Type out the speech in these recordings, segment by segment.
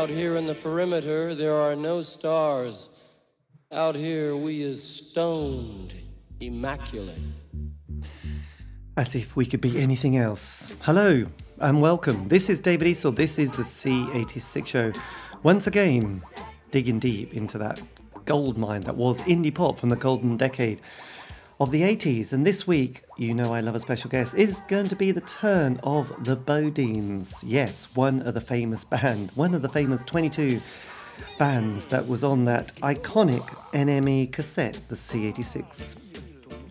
Out here in the perimeter, there are no stars. Out here, we is stoned, immaculate. As if we could be anything else. Hello and welcome. This is David Eastaugh. This is the C86 show. Once again, digging deep into that gold mine that was indie pop from the golden decade of the 80s. And this week, you know I love a special guest, is going to be the turn of the Bodines. Yes, one of the famous band, one of the famous 22 bands that was on that iconic NME cassette, the C86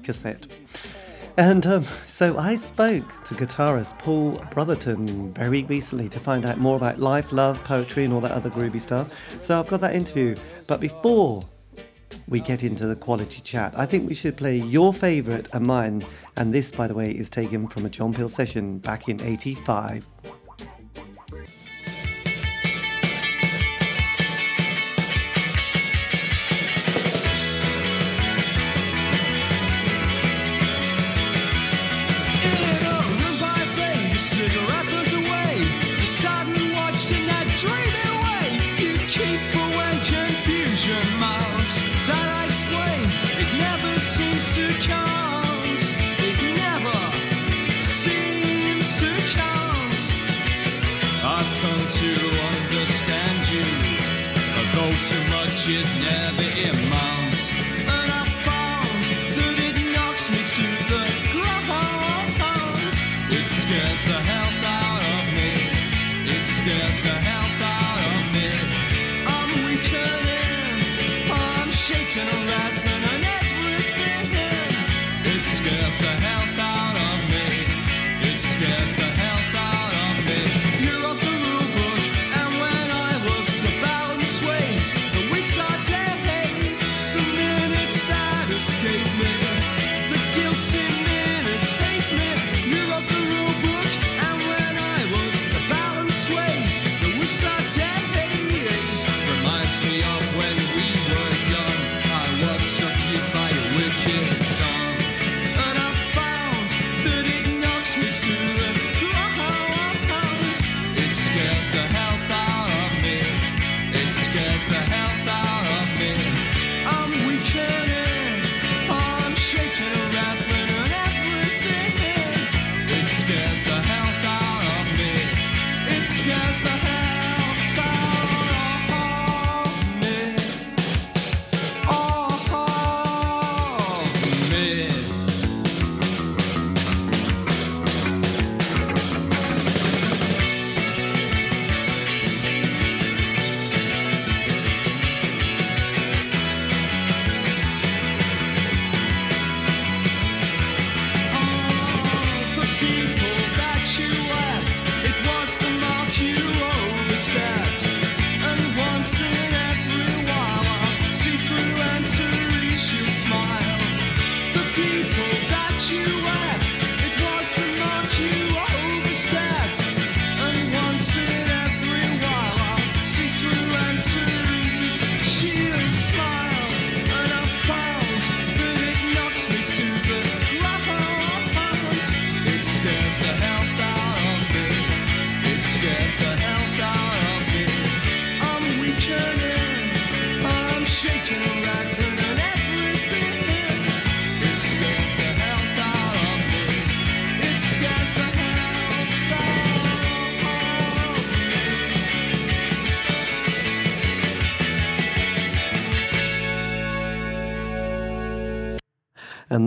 cassette. And um, so I spoke to guitarist Paul Brotherton very recently to find out more about life, love, poetry, and all that other groovy stuff. So I've got that interview. But before we get into the quality chat, I think we should play your favourite and mine. And this, by the way, is taken from a John Peel session back in 85. And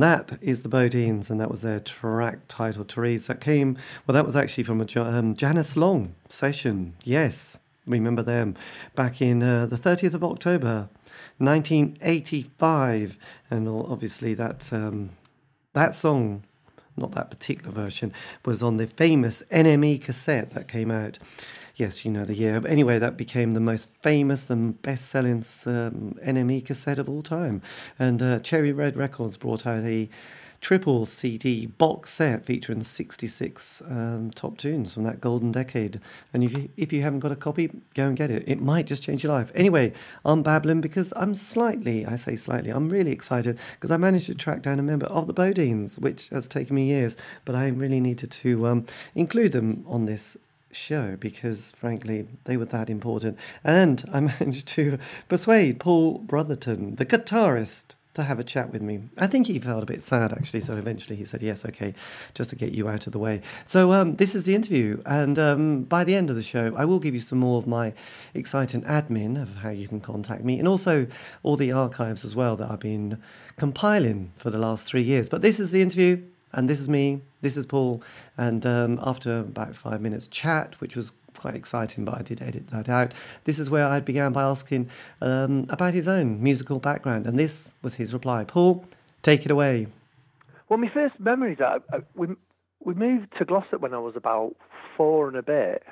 that is the Bodines, and that was their track titled Therese. That came, well, that was actually from a um, Janice Long session. Yes, remember them back in uh, the 30th of October, 1985. And obviously, that, um, that song, not that particular version, was on the famous NME cassette that came out yes, you know the year. But anyway, that became the most famous the best selling um, NME cassette of all time. And uh, Cherry Red Records brought out a triple CD box set featuring 66 um, top tunes from that golden decade. And if you, if you haven't got a copy, go and get it. It might just change your life. Anyway, I'm babbling because I'm slightly, I say slightly, I'm really excited because I managed to track down a member of the Bodines, which has taken me years, but I really needed to um, include them on this show because, frankly, they were that important. And I managed to persuade Paul Brotherton, the guitarist, to have a chat with me. I think he felt a bit sad actually, so eventually he said, Yes, okay, just to get you out of the way. So, um, this is the interview, and um, by the end of the show, I will give you some more of my exciting admin of how you can contact me, and also all the archives as well that I've been compiling for the last three years. But this is the interview, and this is me, this is Paul, and um, after about five minutes chat, which was quite exciting, but I did edit that out. This is where I began by asking um, about his own musical background, and this was his reply. Paul, take it away. Well, my first memories are uh, we we moved to Glossop when I was about four and a bit,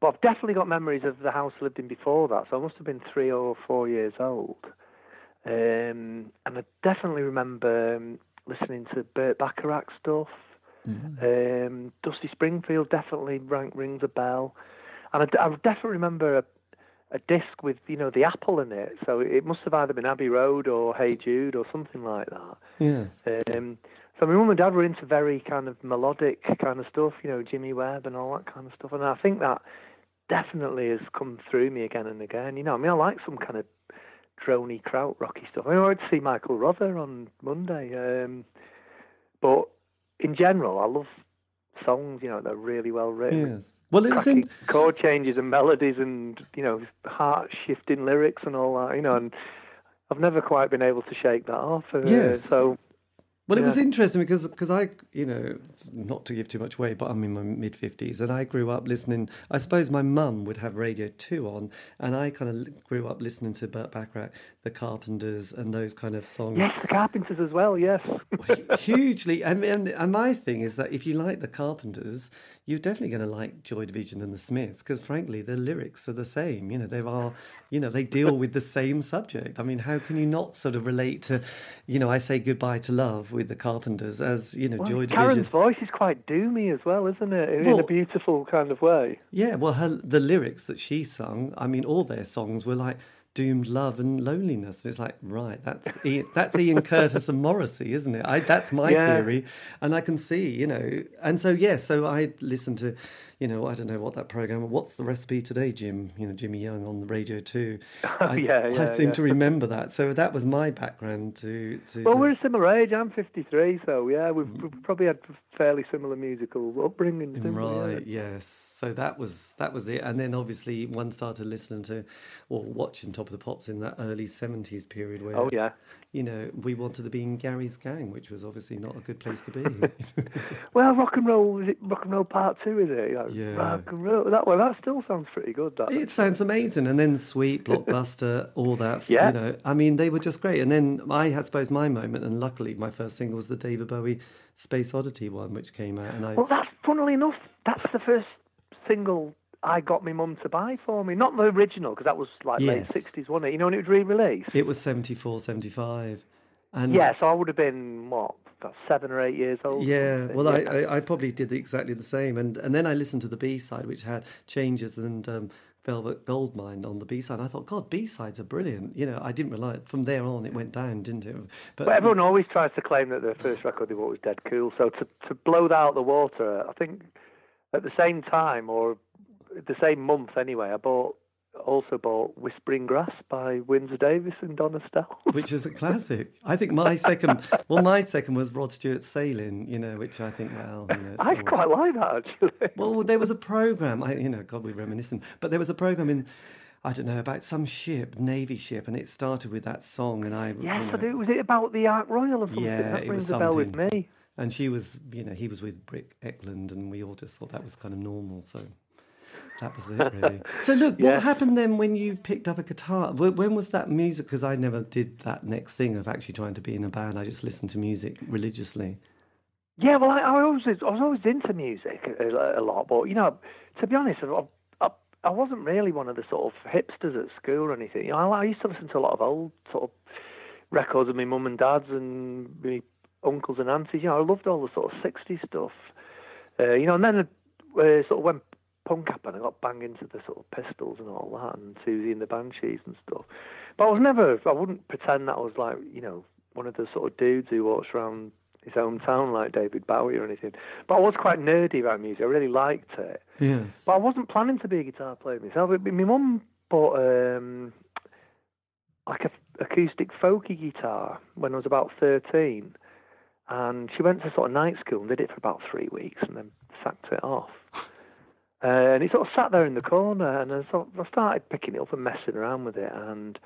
but I've definitely got memories of the house I lived in before that. So I must have been three or four years old, um, and I definitely remember um, listening to Burt Bacharach stuff. Mm-hmm. Um, Dusty Springfield definitely rang, rings a bell, and I, I definitely remember a, a disc with you know the apple in it. So it must have either been Abbey Road or Hey Jude or something like that. Yes. Um, so my mum and dad were into very kind of melodic kind of stuff, you know, Jimmy Webb and all that kind of stuff, and I think that definitely has come through me again and again. You know, I mean, I like some kind of drony kraut rocky stuff. I, mean, I went to see Michael Rother on Monday, um, but in general, I love songs. You know, they're really well written. Yes. Well, it's in... chord changes and melodies, and you know, heart shifting lyrics and all that. You know, and I've never quite been able to shake that off. Uh, yes. So well, yeah. it was interesting because because I, you know, not to give too much away, but I'm in my mid fifties, and I grew up listening. I suppose my mum would have Radio Two on, and I kind of grew up listening to Burt Bacharach, the Carpenters, and those kind of songs. Yes, the Carpenters as well. Yes, hugely. And, and and my thing is that if you like the Carpenters, you're definitely going to like Joy Division and the Smiths because, frankly, the lyrics are the same. You know, they are, you know, they deal with the same subject. I mean, how can you not sort of relate to, you know, I say goodbye to love with the Carpenters as you know, well, Joy Karen's Division. voice is quite doomy as well, isn't it? In well, a beautiful kind of way. Yeah, well, her the lyrics that she sung. I mean, all their songs were like doomed love and loneliness. And it's like, right, that's Ian, that's Ian Curtis and Morrissey, isn't it? I, that's my yeah. theory, and I can see, you know, and so yeah, so I listened to you know, I don't know what that program. What's the recipe today, Jim? You know, Jimmy Young on the radio too. Oh, I, yeah, yeah, I seem yeah. to remember that. So that was my background to. to well, we're a similar age. I'm 53, so yeah, we've, mm-hmm. we've probably had fairly similar musical upbringing. Right. Yes. So that was that was it, and then obviously one started listening to or watching Top of the Pops in that early 70s period where. Oh yeah you know, we wanted to be in Gary's gang, which was obviously not a good place to be. well, rock and roll is it rock and roll part two, is it? You know, yeah. Rock and roll that one that still sounds pretty good. That it sounds amazing, and then Sweet Blockbuster, all that. Yeah. You know, I mean, they were just great. And then I, I suppose, my moment, and luckily, my first single was the David Bowie Space Oddity one, which came out, and I. Well, that's funnily enough, that's the first single I got my mum to buy for me. Not the original, because that was like yes. late 60s, wasn't it? You know when it was re released? It was 74, 75. And yeah, so I would have been, what, about seven or eight years old? Yeah, well. I, I, I, probably did exactly the same. And, and then I listened to the B side, which had Changes and um, Velvet Goldmine on the B side. I thought, God, B sides are brilliant. You know, I didn't realize from there on it went down, didn't it? But, but everyone always tries to claim that the first record they bought was dead cool. So to, to blow that out the water, I think at the same time or the same month anyway, I bought also bought Whispering Grass by Windsor Davies and Don Estelle. which is a classic. I think my second, well, my second was Rod Stewart's Sailing, you know, which I think, well, you know. I quite like that, actually. Well, there was a program, I, you know, God, we're reminiscent, but there was a program in, I don't know, about some ship, Navy ship, and it started with that song, and I. Yes, you know, I do. Was it about the Ark Royal or something? Yeah, that it rings was a bell with me. And she was, you know, he was with Britt Ekland, and we all just thought that was kind of normal, so. That was it, really. so, look, Yeah. what happened then when you picked up a guitar? When was that music? Because I never did that next thing of actually trying to be in a band. I just listened to music religiously. Yeah, well, I, I always I was always into music a, a lot, but you know, to be honest, I, I, I wasn't really one of the sort of hipsters at school or anything. You know, I, I used to listen to a lot of old sort of records of my mum and dad's and my uncles and aunties. You know, I loved all the sort of '60s stuff. Uh, you know, and then uh, sort of when punk happened, I got bang into the sort of Pistols and all that, and Siouxsie and the Banshees and stuff. But I was never, I wouldn't pretend that I was like, you know, one of the sort of dudes who walks around his hometown like David Bowie or anything. But I was quite nerdy about music. I really liked it. Yes. But I wasn't planning to be a guitar player myself. My mum bought um, like a acoustic folky guitar when I was about thirteen, and she went to sort of night school and did it for about three weeks and then sacked it off. Uh, and it sort of sat there in the corner, and I, sort of, I started picking it up and messing around with it. And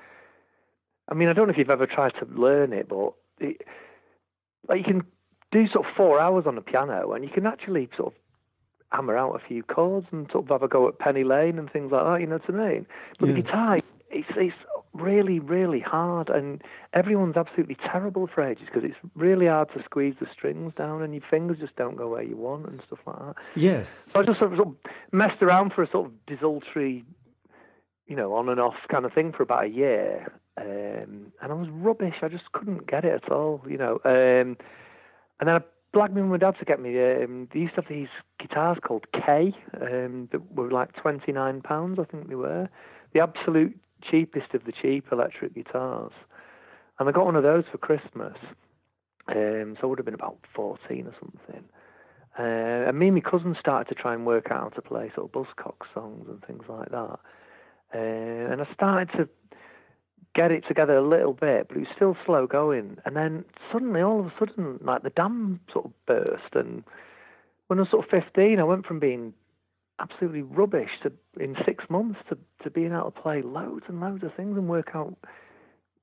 I mean, I don't know if you've ever tried to learn it, but it, like you can do sort of four hours on the piano, and you can actually sort of hammer out a few chords and sort of have a go at Penny Lane and things like that. You know what I mean? But Yeah. the guitar, it's it's really really hard, and everyone's absolutely terrible for ages because it's really hard to squeeze the strings down, and your fingers just don't go where you want and stuff like that. Yes. So I just sort of, sort of messed around for a sort of desultory, you know, on and off kind of thing for about a year. Um, and I was rubbish. I just couldn't get it at all, you know. Um, and then I blagged my mum and dad to get me. Um, they used to have these guitars called K um, that were like twenty nine pounds, I think they were, the absolute cheapest of the cheap electric guitars. And I got one of those for Christmas. Um, so I would have been about fourteen or something. Uh, and me and my cousin started to try and work out how to play sort of Buzzcock songs and things like that. Uh, and I started to get it together a little bit, but it was still slow going. And then suddenly, all of a sudden, like the dam sort of burst. And when I was sort of 15, I went from being absolutely rubbish to in six months to, to being able to play loads and loads of things and work out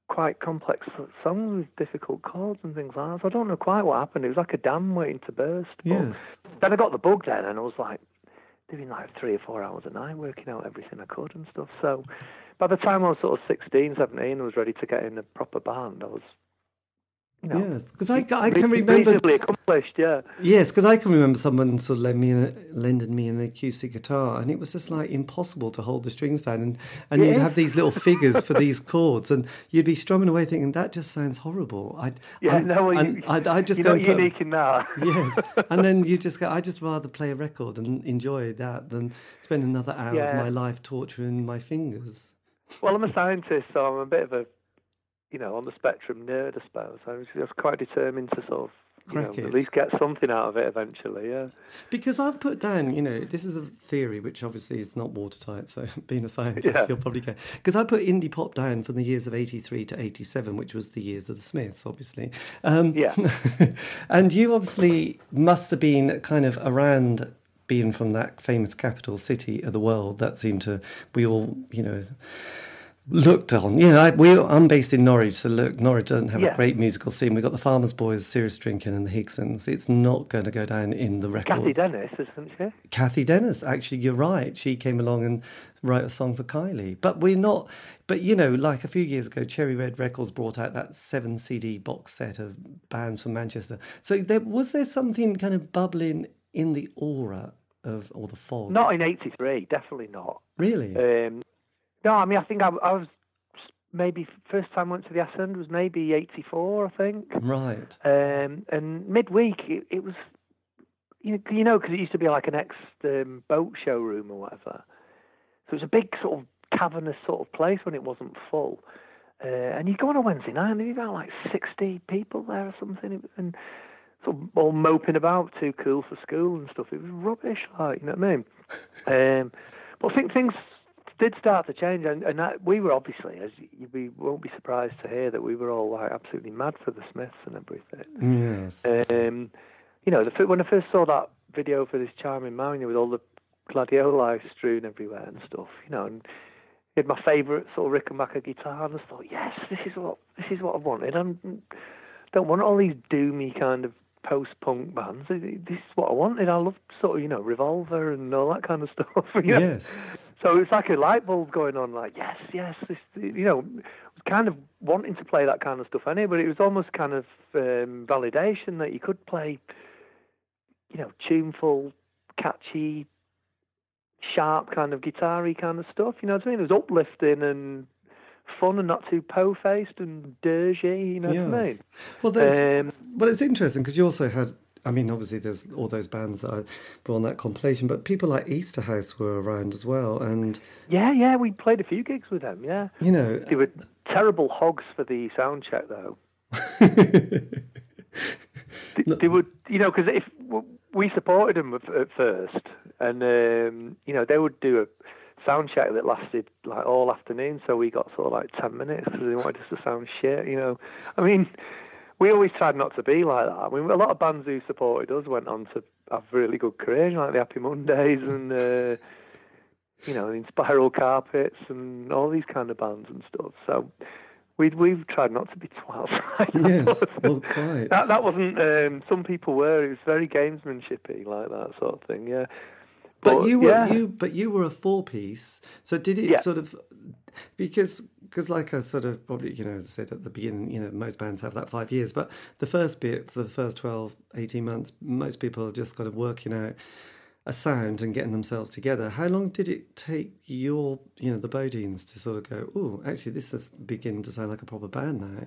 quite complex songs with difficult chords and things like that. So I don't know quite what happened. It was like a dam waiting to burst. But Yes. then I got the bug then, and I was like doing like three or four hours a night, working out everything I could and stuff. So by the time I was sort of 16, 17, and was ready to get in a proper band, I was, Yes. Because I, I can remember. reasonably accomplished. Yeah, Yes, because I can remember someone sort of lend me a, lended me an acoustic guitar, and it was just like impossible to hold the strings down, and and you'd have these little figures for these chords, and you'd be strumming away thinking that just sounds horrible. I yeah. I'm- no, well, you, I'd, I'd just you're go not and put- unique in that. yes, and then you just go. I just rather play a record and enjoy that than spend another hour of my life torturing my fingers. Well, I'm a scientist, so I'm a bit of a, you know, on the spectrum nerd, I suppose. I was just quite determined to sort of, you know, it. at least get something out of it eventually. Yeah. Because I've put down, you know, this is a theory which obviously is not watertight. So being a scientist, Yeah. you'll probably get. Because I put indie pop down from the years of '83 to '87, which was the years of the Smiths, obviously. Um, Yeah. and you obviously must have been kind of around being from that famous capital city of the world that seemed to we all, you know. Looked on, you know. I, we, I'm based in Norwich, so look, Norwich doesn't have a great musical scene. We've got the Farmers Boys, Serious Drinking, and the Higsons. It's not going to go down in the record. Cathy Dennis, isn't she? Cathy Dennis. Actually, you're right. She came along and wrote a song for Kylie. But we're not. But you know, like a few years ago, Cherry Red Records brought out that seven CD box set of bands from Manchester. So there was there something kind of bubbling in the aura of or the fog. Not in '83, definitely not. really. Um, no, I mean, I think I, I was maybe first time I went to the Hacienda was maybe '84, I think. right. Um, and midweek, it, it was, you know, you know, because it used to be like an ex um, boat showroom or whatever. So it was a big sort of cavernous sort of place when it wasn't full. Uh, and you go on a Wednesday night, and there'd be about like 60 people there or something, and sort of all moping about, too cool for school and stuff. It was rubbish, like, you know what I mean? um, but I think things did start to change, and, and that, we were obviously, as you, we won't be surprised to hear that we were all like absolutely mad for the Smiths and everything. Yes. Um, you know, the, when I first saw that video for this charming man, with all the gladioli strewn everywhere and stuff, you know, and had my favourite sort of Rickenbacker guitar, and I thought, yes, this is what this is what I wanted. I don't want all these doomy kind of post-punk bands. This is what I wanted. I loved sort of, you know, Revolver and all that kind of stuff. you know? Yes. So it's like a light bulb going on, like, yes, yes, this, you know, kind of wanting to play that kind of stuff anyway, but it was almost kind of um, validation that you could play, you know, tuneful, catchy, sharp kind of guitar-y kind of stuff, you know what I mean? It was uplifting and fun and not too po-faced and dirgy, you know what I mean? Well, there's, Um, well, it's interesting because you also had. I mean, obviously, there's all those bands that were on that compilation, but people like Easterhouse were around as well, and yeah, yeah, we played a few gigs with them, yeah. you know, They were terrible hogs for the sound check, though. they, they would, you know, because if we supported them at first, and um, you know they would do a sound check that lasted like all afternoon, so we got sort of like ten minutes because they wanted us to sound shit, you know. I mean, we always tried not to be like that. I mean, a lot of bands who supported us went on to have really good careers, like the Happy Mondays and uh, you know, the Spiral Carpets and all these kind of bands and stuff. So we we've tried not to be twats. yes, well, quite. That that wasn't. Um, some people were. It was very gamesmanshipy, like that sort of thing. Yeah. But, you were yeah. you, but you were a four piece. So did it yeah. sort of because because like I sort of probably you know said at the beginning, you know most bands have that five years, but the first bit for the first 12, 18 months, most people are just kind of working out a sound and getting themselves together. How long did it take your, you know, the Bodines to sort of go, oh, actually, this is beginning to sound like a proper band now?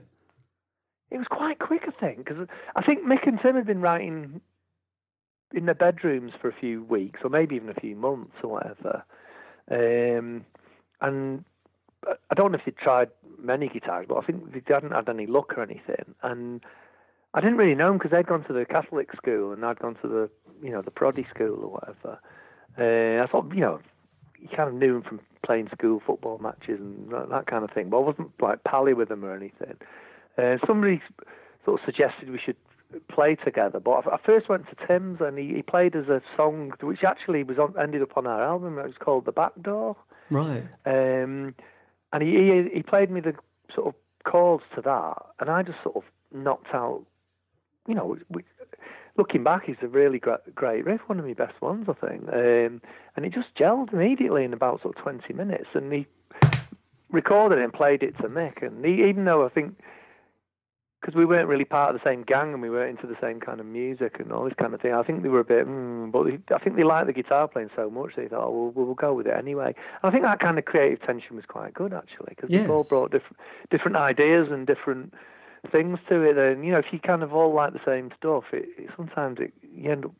It was quite quick, I think, because I think Mick and Tim had been writing in their bedrooms for a few weeks, or maybe even a few months, or whatever. Um, and I don't know if they tried many guitars, but I think they hadn't had any luck or anything. And I didn't really know them because they'd gone to the Catholic school and I'd gone to the you know, the Proddy school or whatever. Uh, I thought, you know, you kind of knew them from playing school football matches and that kind of thing. But I wasn't like pally with them or anything. Uh, somebody sort of suggested we should play together. But I first went to Tim's and he, he played as a song which actually was on, ended up on our album. It was called The Back Door. Right. Um, and he, he he played me the sort of chords to that, and I just sort of knocked out. You know, we, looking back, it's a really great, great riff, one of my best ones, I think. Um, and it just gelled immediately in about sort of 20 minutes. And he recorded it and played it to Mick. And he, even though I think, because we weren't really part of the same gang and we weren't into the same kind of music and all this kind of thing, I think they were a bit, mm, but I think they liked the guitar playing so much they thought, oh, we'll, we'll go with it anyway. And I think that kind of creative tension was quite good, actually, because yes. they all brought different, different ideas and different things to it. And you know, if you kind of all like the same stuff, it, it sometimes it, you end up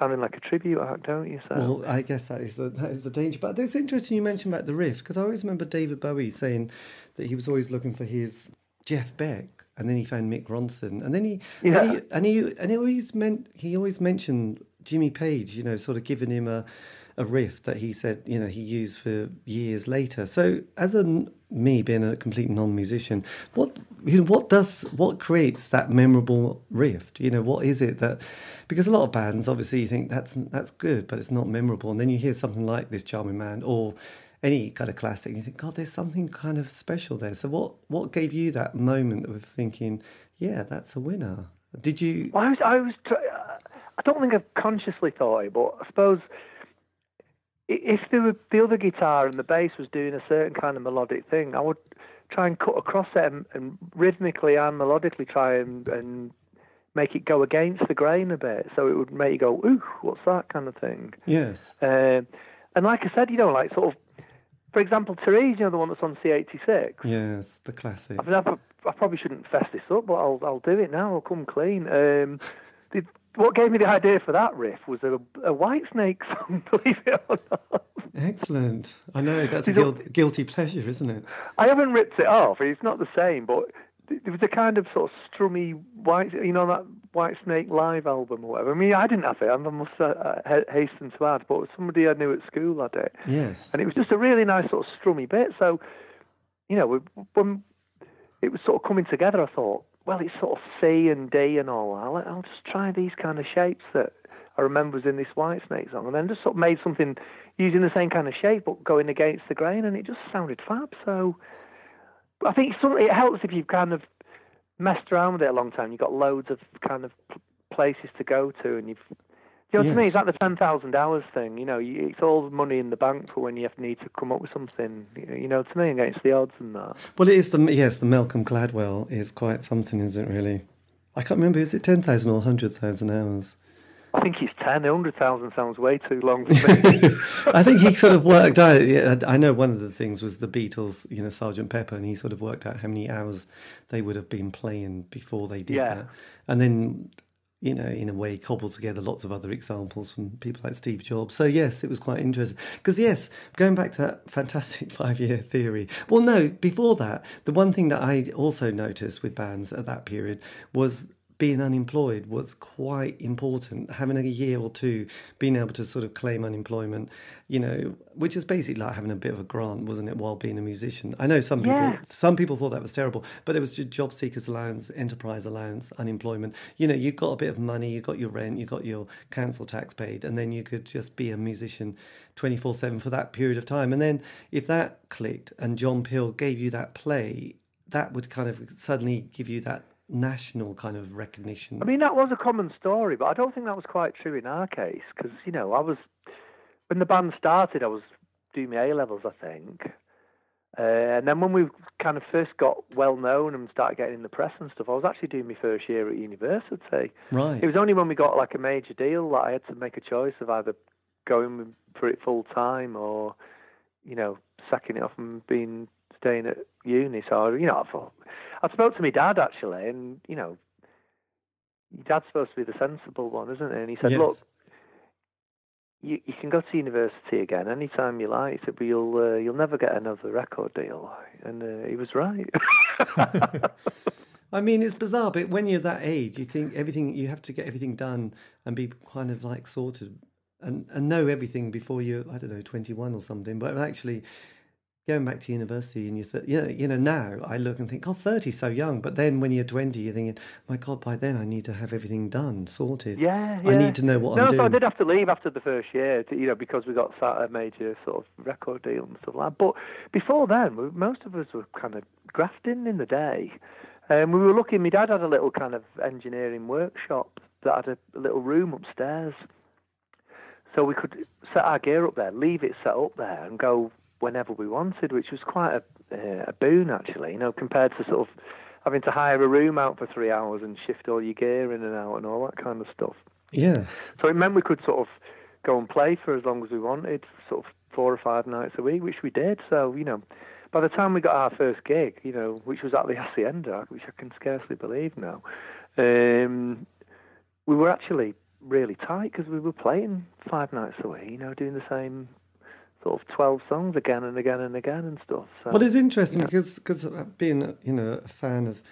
sounding like a tribute act, don't you? So. Well, I guess that is, the, that is the danger. But it's interesting you mentioned about the riff because I always remember David Bowie saying that he was always looking for his Jeff Beck, and then he found Mick Ronson, and then he yeah. and he and he, and he always meant he always mentioned Jimmy Page, you know, sort of giving him a a riff that he said you know he used for years later. So as a me being a complete non-musician, what you know, what does what creates that memorable riff? You know, what is it that because a lot of bands obviously you think that's that's good, but it's not memorable, and then you hear something like this charming man or any kind of classic, and you think, God, there's something kind of special there. So what what gave you that moment of thinking, yeah, that's a winner? Did you? Well, I was, I was, I don't think I've consciously thought it, but I suppose if there were the other guitar and the bass was doing a certain kind of melodic thing, I would try and cut across it and, and rhythmically and melodically try and, and make it go against the grain a bit, so it would make you go, "Ooh, what's that?" kind of thing. Yes. Uh, and like I said, you know, like sort of, for example, Therese, you know, the one that's on C86. Yes, the classic. I, mean, I, I probably shouldn't fess this up, but I'll I'll do it now. I'll come clean. Um, the, what gave me the idea for that riff was a, a Whitesnake song, believe it or not. Excellent. I know that's a guil- guilty pleasure, isn't it? I haven't ripped it off. It's not the same, but it was a kind of sort of strummy white, you know, that Whitesnake live album or whatever. I mean, I didn't have it. I must uh, hasten to add, but somebody I knew at school had it. Yes. And it was just a really nice sort of strummy bit. So, you know, when it was sort of coming together, I thought, well, it's sort of C and D and all. I'll, I'll just try these kind of shapes that I remember was in this Whitesnake song, and then just sort of made something using the same kind of shape but going against the grain, and it just sounded fab. So I think it helps if you've kind of messed around with it a long time. You've got loads of kind of places to go to, and you've you know, yes. to me, it's like the 10,000 hours thing. You know, it's all money in the bank for when you have need to come up with something, you know, to me, against the odds and that. Well, it is the, yes, the Malcolm Gladwell is quite something, isn't it, really? I can't remember, is it 10,000 or 100,000 hours? I think he's 10. 100,000 sounds way too long for me. I think he sort of worked out. Yeah, I know one of the things was the Beatles, you know, Sergeant Pepper, and he sort of worked out how many hours they would have been playing before they did yeah. that. And then you know, in a way, cobbled together lots of other examples from people like Steve Jobs. So, yes, it was quite interesting. Because, yes, going back to that fantastic five year theory. Well, no, before that, the one thing that I also noticed with bands at that period was being unemployed was quite important. Having a year or two, being able to sort of claim unemployment, you know, which is basically like having a bit of a grant, wasn't it, while being a musician? I know some people, Yeah. some people thought that was terrible, but it was just job seekers allowance, enterprise allowance, unemployment. You know, you got a bit of money, you got your rent, you got your council tax paid, and then you could just be a musician 24 7 for that period of time. And then if that clicked and John Peel gave you that play, that would kind of suddenly give you that national kind of recognition. I mean, that was a common story, but I don't think that was quite true in our case because, you know, I was, when the band started, I was doing my A levels, I think. Uh, and then when we kind of first got well known and started getting in the press and stuff, I was actually doing my first year at university. right. It was only when we got like a major deal that I had to make a choice of either going for it full time or, you know, sacking it off and being staying at uni. So you know, I thought I spoke to my dad actually, and you know, your dad's supposed to be the sensible one, isn't he? And he said, Yes. look. You, you can go to university again anytime you like, he said, but you'll uh, you'll never get another record deal, and uh, he was right. I mean, it's bizarre, but when you're that age, you think everything you have to get everything done and be kind of like sorted and, and know everything before you're I don't know 21 or something. But actually, going back to university and you said, you know, you know now I look and think, oh, 30 so young. But then when you're 20, you're thinking, my God, by then I need to have everything done, sorted. Yeah, I need to know what no, I'm so doing. I did have to leave after the first year, to, you know, because we got a major sort of record deal and stuff like that. But before then, we, most of us were kind of grafting in the day. Um, we were lucky. My dad had a little kind of engineering workshop that had a little room upstairs, so we could set our gear up there, leave it set up there, and go whenever we wanted, which was quite a, uh, a boon actually. You know, compared to sort of having to hire a room out for three hours and shift all your gear in and out and all that kind of stuff. Yes. So it meant we could sort of go and play for as long as we wanted, sort of four or five nights a week, which we did. So, you know, by the time we got our first gig, you know, which was at the Hacienda, which I can scarcely believe now, um, we were actually really tight because we were playing five nights a week, you know, doing the same sort of 12 songs again and again and again and stuff. So, Well, it's interesting because because uh, being you know a fan of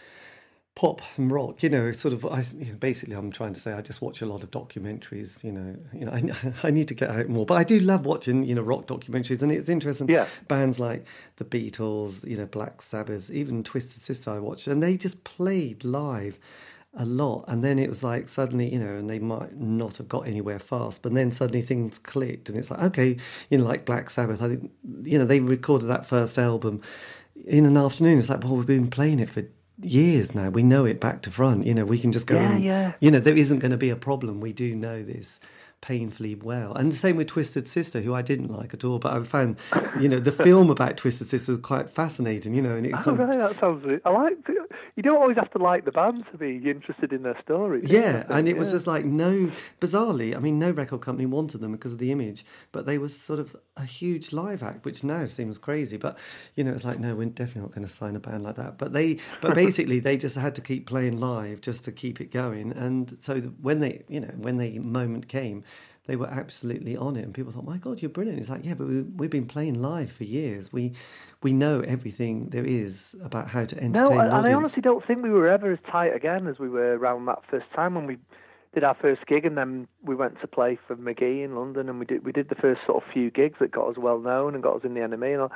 pop and rock, you know, sort of. I you know, basically I'm trying to say I just watch a lot of documentaries. You know, you know, I, I need to get out more, but I do love watching you know rock documentaries, and it's interesting. Yeah. bands like the Beatles, you know, Black Sabbath, even Twisted Sister, I watched, and they just played live a lot. And then it was like suddenly you know and they might not have got anywhere fast but then suddenly things clicked and it's like okay you know like black sabbath i think you know they recorded that first album in an afternoon. It's like well we've been playing it for years now. We know it back to front. You know we can just go Yeah, and, yeah. you know there isn't going to be a problem. We do know this painfully well and the same with twisted sister who i didn't like at all but i found you know the film about twisted sister was quite fascinating you know and it Oh, right, that sounds. I like. You don't always have to like the band to be interested in their story. do you? I Yeah, and it was just like no, bizarrely, I mean, no record company wanted them because of the image, but they were sort of a huge live act, which now seems crazy. But you know, it's like no, we're definitely not going to sign a band like that. But they, but basically, they just had to keep playing live just to keep it going. And so when they, you know, when the moment came. They were absolutely on it, and people thought, "My God, you're brilliant!" It's like, yeah, but we, we've been playing live for years. We we know everything there is about how to No, entertain and I honestly don't think we were ever as tight again as we were around that first time when we did our first gig, and then we went to play for McGee in London, and we did we did the first sort of few gigs that got us well known and got us in the NME. And all.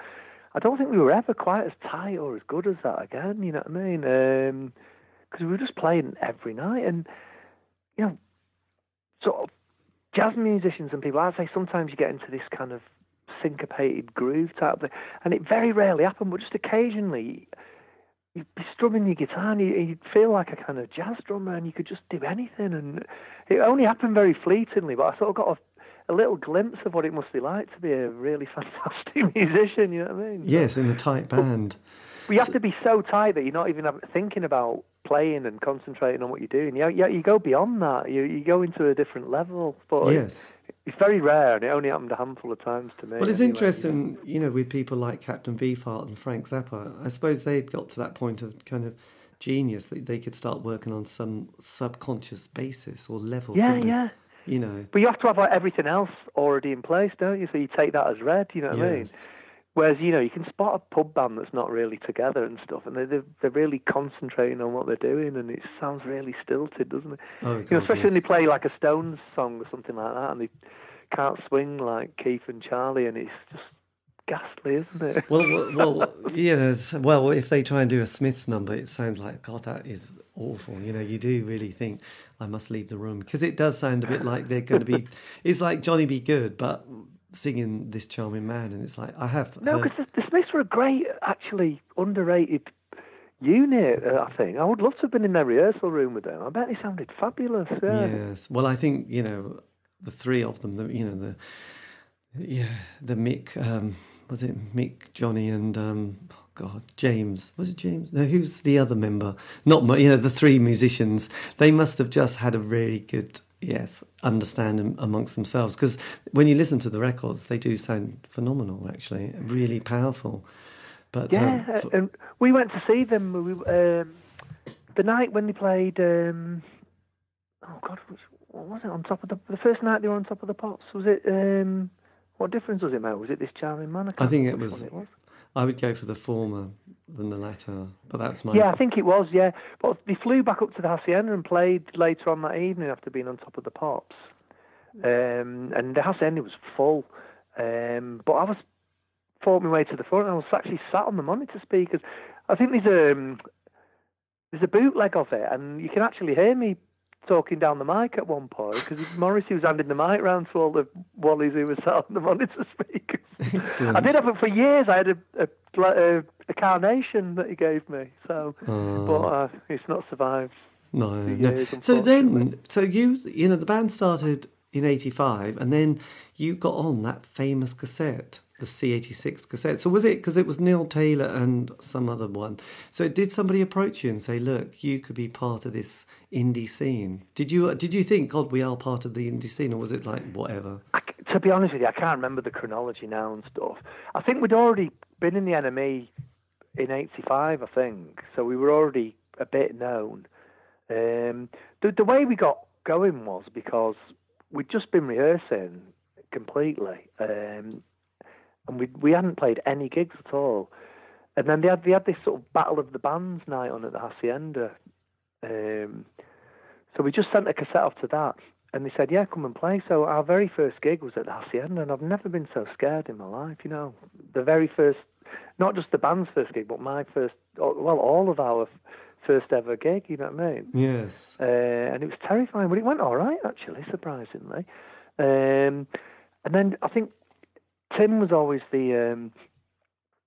I don't think we were ever quite as tight or as good as that again. You know what I mean? Um, because we were just playing every night, and you know, sort of jazz musicians and people. I'd say sometimes you get into this kind of syncopated groove type thing, and it very rarely happened, but just occasionally you'd be strumming your guitar and you- you'd feel like a kind of jazz drummer and you could just do anything. And it only happened very fleetingly, but I sort of got a, a little glimpse of what it must be like to be a really fantastic musician, you know what I mean? Yes, in a tight band. But you have to be so tight that you're not even thinking about playing and concentrating on what you're doing. You, you, you go beyond that. You, you go into a different level. But Yes. it's very rare, and it only happened a handful of times to me. Well, it's anyway, interesting, you know, with people like Captain Beefheart and Frank Zappa. I suppose they'd got to that point of kind of genius that they could start working on some subconscious basis or level. Yeah, yeah. You know, But you have to have like, everything else already in place, don't you? So you take that as read, you know what I mean? Whereas you know you can spot a pub band that's not really together and stuff, and they're they're really concentrating on what they're doing, and it sounds really stilted, doesn't it? Oh, you know, especially when they play like a Stones song or something like that, and they can't swing like Keith and Charlie, and it's just ghastly, isn't it? Well, well, well, yes. Well, if they try and do a Smiths number, it sounds like God. That is awful. You know, you do really think I must leave the room because it does sound a bit like they're going to be. It's like Johnny B. Goode, but singing this charming man, and it's like I have. No, heard- because the, the Smiths were a great, actually underrated unit. Uh, I think I would love to have been in their rehearsal room with them. I bet they sounded fabulous. Yeah. Yes. Well, I think you know the three of them. The you know the yeah the Mick um, was it Mick, Johnny, and um, oh God James. Was it James? No, who's the other member? Not you know the three musicians. They must have just had a really good yes understanding amongst themselves because when you listen to the records, they do sound phenomenal. Actually, really powerful. But Yeah, um, uh, and we went to see them we, um, the night when they played. Um, oh God, which, what was it on top of the the first night they were on top of the pops? Was it? Um, what difference does it make? Was it this charming man? I think it was- It was. I would go for the former than the latter. But that's my Yeah, I think it was. Yeah, but they flew back up to the hacienda and played later on that evening after being on top of the pops. Um, and the hacienda was full. Um, but I was fought my way to the front. and I was actually sat on the monitor speakers. I think there's a um, there's a bootleg of it, and you can actually hear me talking down the mic at one point because Morrissey was handing the mic round to all the wallies who were sat on the monitor speakers. Excellent. I did have it for years. I had a, a, a, a carnation that he gave me, so Oh. but uh, it's not survived. No, no. So then, so you, you know, the band started in '85, and then you got on that famous cassette, the C86 cassette. So was it because it was Neil Taylor and some other one? So did somebody approach you and say, "Look, you could be part of this indie scene"? Did you? Did you think, God, we are part of the indie scene, or was it like whatever? I to be honest with you, I can't remember the chronology now and stuff. I think we'd already been in the NME in '85, I think, so we were already a bit known. Um, the, the way we got going was because we'd just been rehearsing completely, um, and we we hadn't played any gigs at all. And then they had they had this sort of battle of the bands night on at the hacienda. Um, so we just sent a cassette off to that, and they said, "Yeah, come and play." So our very first gig was at the hacienda, and I've never been so scared in my life. You know, the very first, not just the band's first gig, but my first, well, all of our first ever gig. You know what I mean? Yes. uh, and it was terrifying. But it went all right, actually, surprisingly. Um, and then I think Tim was always the um,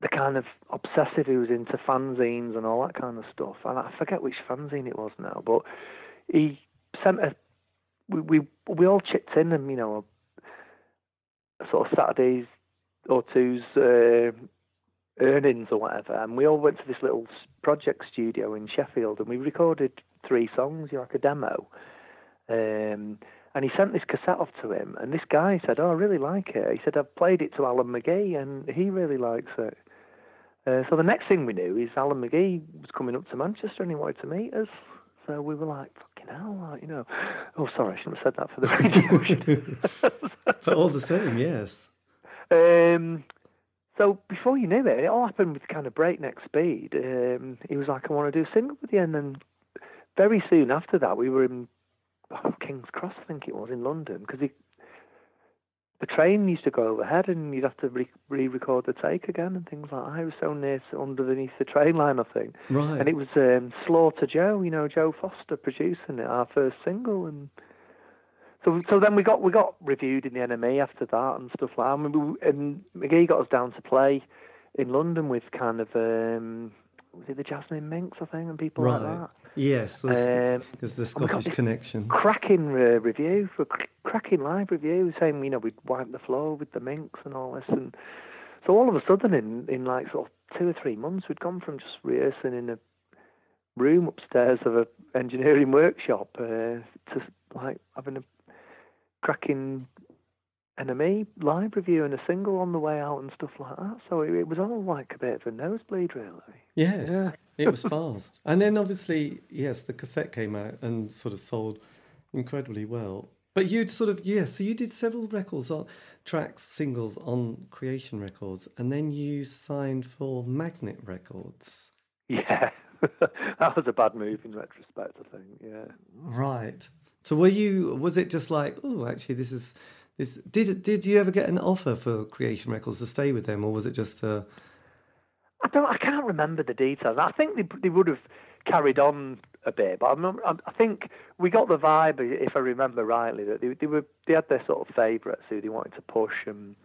the kind of obsessive who was into fanzines and all that kind of stuff. And I forget which fanzine it was now, but he sent a. We we, we all chipped in, and you know, sort of Saturdays or two's uh, earnings or whatever, and we all went to this little project studio in Sheffield, and we recorded three songs, you know, like a demo. Um, and he sent this cassette off to him, and this guy said, "Oh, I really like it." He said, "I've played it to Alan McGee, and he really likes it." Uh, so the next thing we knew is Alan McGee was coming up to Manchester, and he wanted to meet us. So we were like, "Fucking hell!" Like, you know. Oh, sorry, I shouldn't have said that for the radio. But all the same, yes. Um, so before you knew it, it all happened with kind of breakneck speed. Um, he was like, "I want to do a single with you," and then very soon after that, we were in oh, King's Cross, I think it was, in London, because the train used to go overhead, and you'd have to re- re-record the take again and things like that. I was so near to underneath the train line, I think, Right. and it was um, Slaughter Joe, you know, Joe Foster producing it, our first single, and so so then we got we got reviewed in the NME after that and stuff like that. Mean, we, and McGee got us down to play in London with kind of um, was it the Jasmine Minks, I think, and people like that. Yes. Um, There's the Scottish connection. Cracking uh, review for cr- cracking live review, saying you know we'd wipe the floor with the Minks and all this, and so all of a sudden in in like sort of two or three months we'd gone from just rehearsing in a room upstairs of a engineering workshop uh, to like having a cracking NME live review and a single on the way out and stuff like that. So it, it was all like a bit of a nosebleed, really. Yes, Yeah. it was fast. And then obviously, yes, the cassette came out and sort of sold incredibly well. But you'd sort of yeah, so you did several records on tracks, singles on Creation Records, and then you signed for Magnet Records. Yeah, that was a bad move in retrospect. I think. Yeah. Right. So were you? Was it just like, oh, actually, this is this? Did did you ever get an offer for Creation Records to stay with them, or was it just a? I don't. I can't remember the details. I think they they would have carried on a bit, but I, remember, I think we got the vibe, if I remember rightly, that they, they were they had their sort of favourites who they wanted to push, and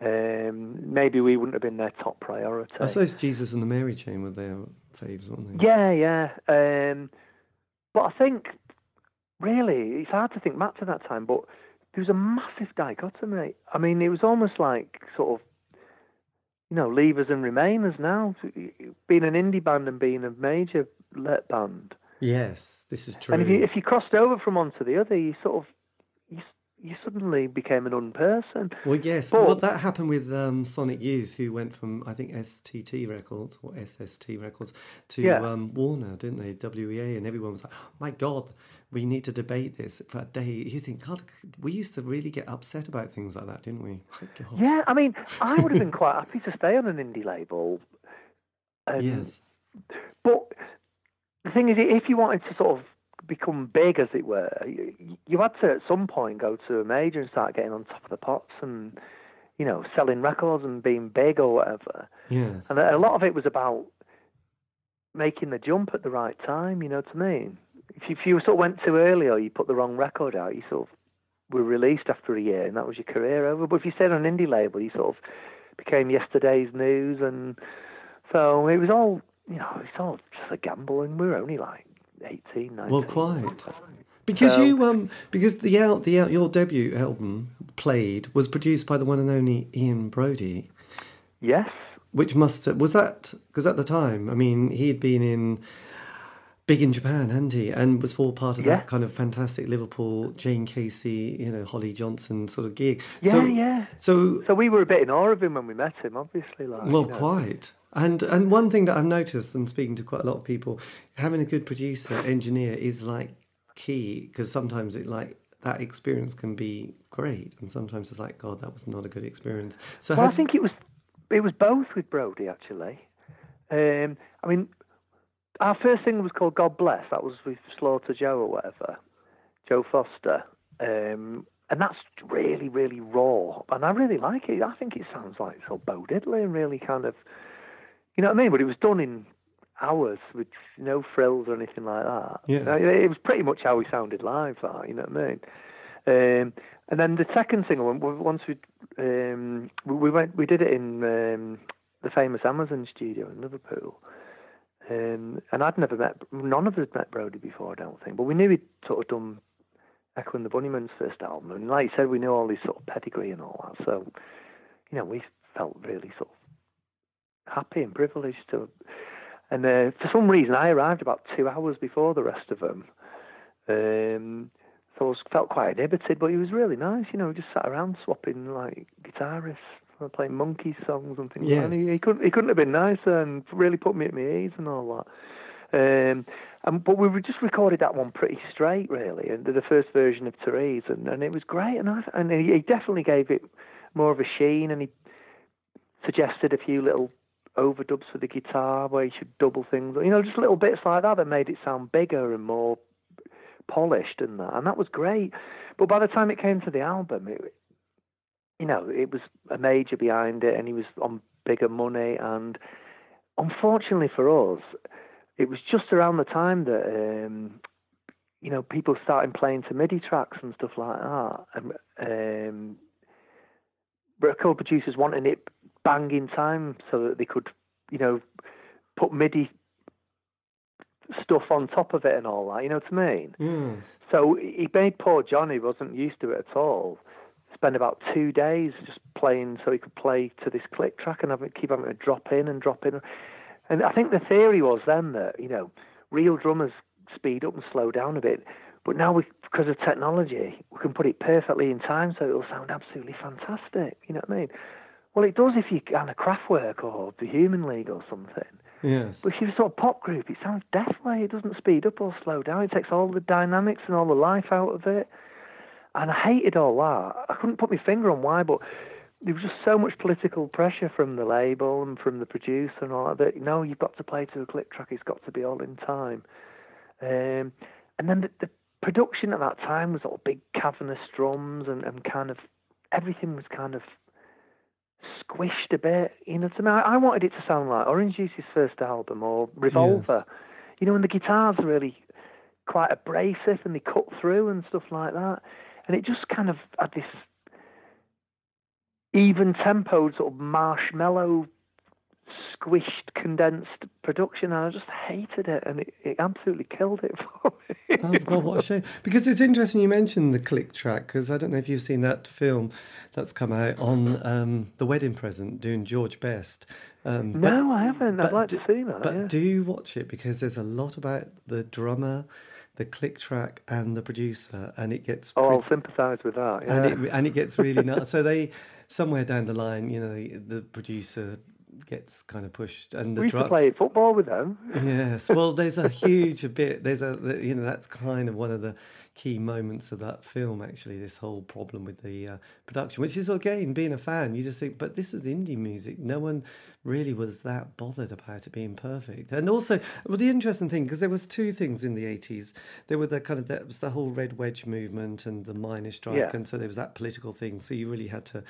um, maybe we wouldn't have been their top priority. I suppose Jesus and the Mary Chain were their faves, weren't they? Yeah, yeah. Um, but I think really it's hard to think back to that time, but there was a massive dichotomy. I mean, it was almost like sort of you know, leavers and remainers now. Being an indie band and being a major let band. Yes, this is true. And if you if you crossed over from one to the other, you sort of you, suddenly became an unperson. Well, yes. But, well, that happened with um, Sonic Youth, who went from I think STT Records or SST Records to yeah. um, Warner, didn't they? WEA, and everyone was like, oh, "My God, we need to debate this for a day. You think, God, we used to really get upset about things like that, didn't we? Yeah, I mean, I would have been quite happy to stay on an indie label. Um, yes. But the thing is, if you wanted to sort of become big, as it were, you, you had to at some point go to a major and start getting on top of the pops and, you know, selling records and being big or whatever. Yes. And a lot of it was about making the jump at the right time, you know what I mean? if you, if you sort of went too early or you put the wrong record out, you sort of were released after a year and that was your career over. But if you stayed on an indie label, you sort of became yesterday's news, and so it was all you know, it's all just a gamble, and we were only like 18, 19. Well, quite. Because so, you um because the out the out your debut album played was produced by the one and only Ian Broudie. Yes. Which must have, was that because at the time I mean he had been in big in Japan, hadn't he? And was all part of yeah. that kind of fantastic Liverpool Jayne Casey, you know, Holly Johnson sort of gig. Yeah, so, yeah. So, so we were a bit in awe of him when we met him, obviously. Like, well, you know. quite. And and one thing that I've noticed, and speaking to quite a lot of people, having a good producer engineer is like key because sometimes it like that experience can be great, and sometimes it's like, God, that was not a good experience. So well, I think it was it was both with Broudie actually. Um, I mean, our first thing was called God Bless. That was with Slaughter Joe or whatever, Joe Foster. Um, and that's really, really raw. And I really like it. I think it sounds like so Bo Diddley and really kind of, you know what I mean? But it was done in hours with no frills or anything like that. Yes. it was pretty much how we sounded live, that, you know what I mean? Um, and then the second single, once we um, we went, we did it in um, the famous Amazon studio in Liverpool. Um, and I'd never met, none of us met Broudie before, I don't think. But we knew he'd sort of done Echo and the Bunnymen's first album. And like you said, we knew all his sort of pedigree and all that. So, you know, we felt really sort of happy and privileged to. And uh, for some reason, I arrived about two hours before the rest of them. Um, so I was, felt quite inhibited, but he was really nice. You know, we just sat around swapping like guitarists playing monkey songs and things yes. like that. He, he, couldn't he couldn't have been nicer and really put me at my ease and all that. Um, and, but we just recorded that one pretty straight, really, and the first version of Therese, and, and it was great. And I, and he, he definitely gave it more of a sheen, and he suggested a few little overdubs for the guitar where you should double things, you know, just little bits like that that made it sound bigger and more polished and that, and that was great. But by the time it came to the album, it, you know, it was a major behind it, and he was on bigger money. And unfortunately for us, it was just around the time that um, you know people started playing to MIDI tracks and stuff like that, and um, record producers wanting it bang in time so that they could, you know, put MIDI stuff on top of it and all that. You know what I mean? Mm. So he made poor Johnny wasn't used to it at all spend about two days just playing so he could play to this click track and have, keep having to drop in and drop in. And I think the theory was then that, you know, real drummers speed up and slow down a bit. But now, we, because of technology, we can put it perfectly in time so it'll sound absolutely fantastic. You know what I mean? Well, it does if you're kind of Kraftwerk or the Human League or something. Yes. But if you're a sort of pop group, it sounds deathly. It doesn't speed up or slow down. It takes all the dynamics and all the life out of it. and I hated all that. I couldn't put my finger on why, but there was just so much political pressure from the label and from the producer and all that. that you know, you've got to play to a click track. It's got to be all in time. Um, and then the, the production at that time was all big cavernous drums and, and kind of everything was kind of squished a bit. You know, to me, I, I wanted it to sound like Orange Juice's first album or Revolver. Yes. You know, and the guitars are really quite abrasive and they cut through and stuff like that. And it just kind of had this even tempoed sort of marshmallow squished, condensed production, and I just hated it, and it, it absolutely killed it for me. Oh God, what a shame! Because it's interesting you mentioned the click track, because I don't know if you've seen that film that's come out on um, the wedding present doing George Best. Um, no, but, I haven't. I'd like do, to see that. But yeah. do watch it because there's a lot about the drummer the click track and the producer, and it gets. Oh, I'll sympathise with that. Yeah. And it and it gets really nuts. So they somewhere down the line, you know, the, the producer gets kind of pushed and the we used to play football with them. Yes well there's a huge bit there's a you know that's kind of one of the key moments of that film actually this whole problem with the uh, production which is again being a fan you just think but this was indie music. No one really was that bothered about it being perfect. And also well the interesting thing because there was two things in the 80s there were the kind of that was the whole red wedge movement and the miners' strike yeah. and so there was that political thing so you really had to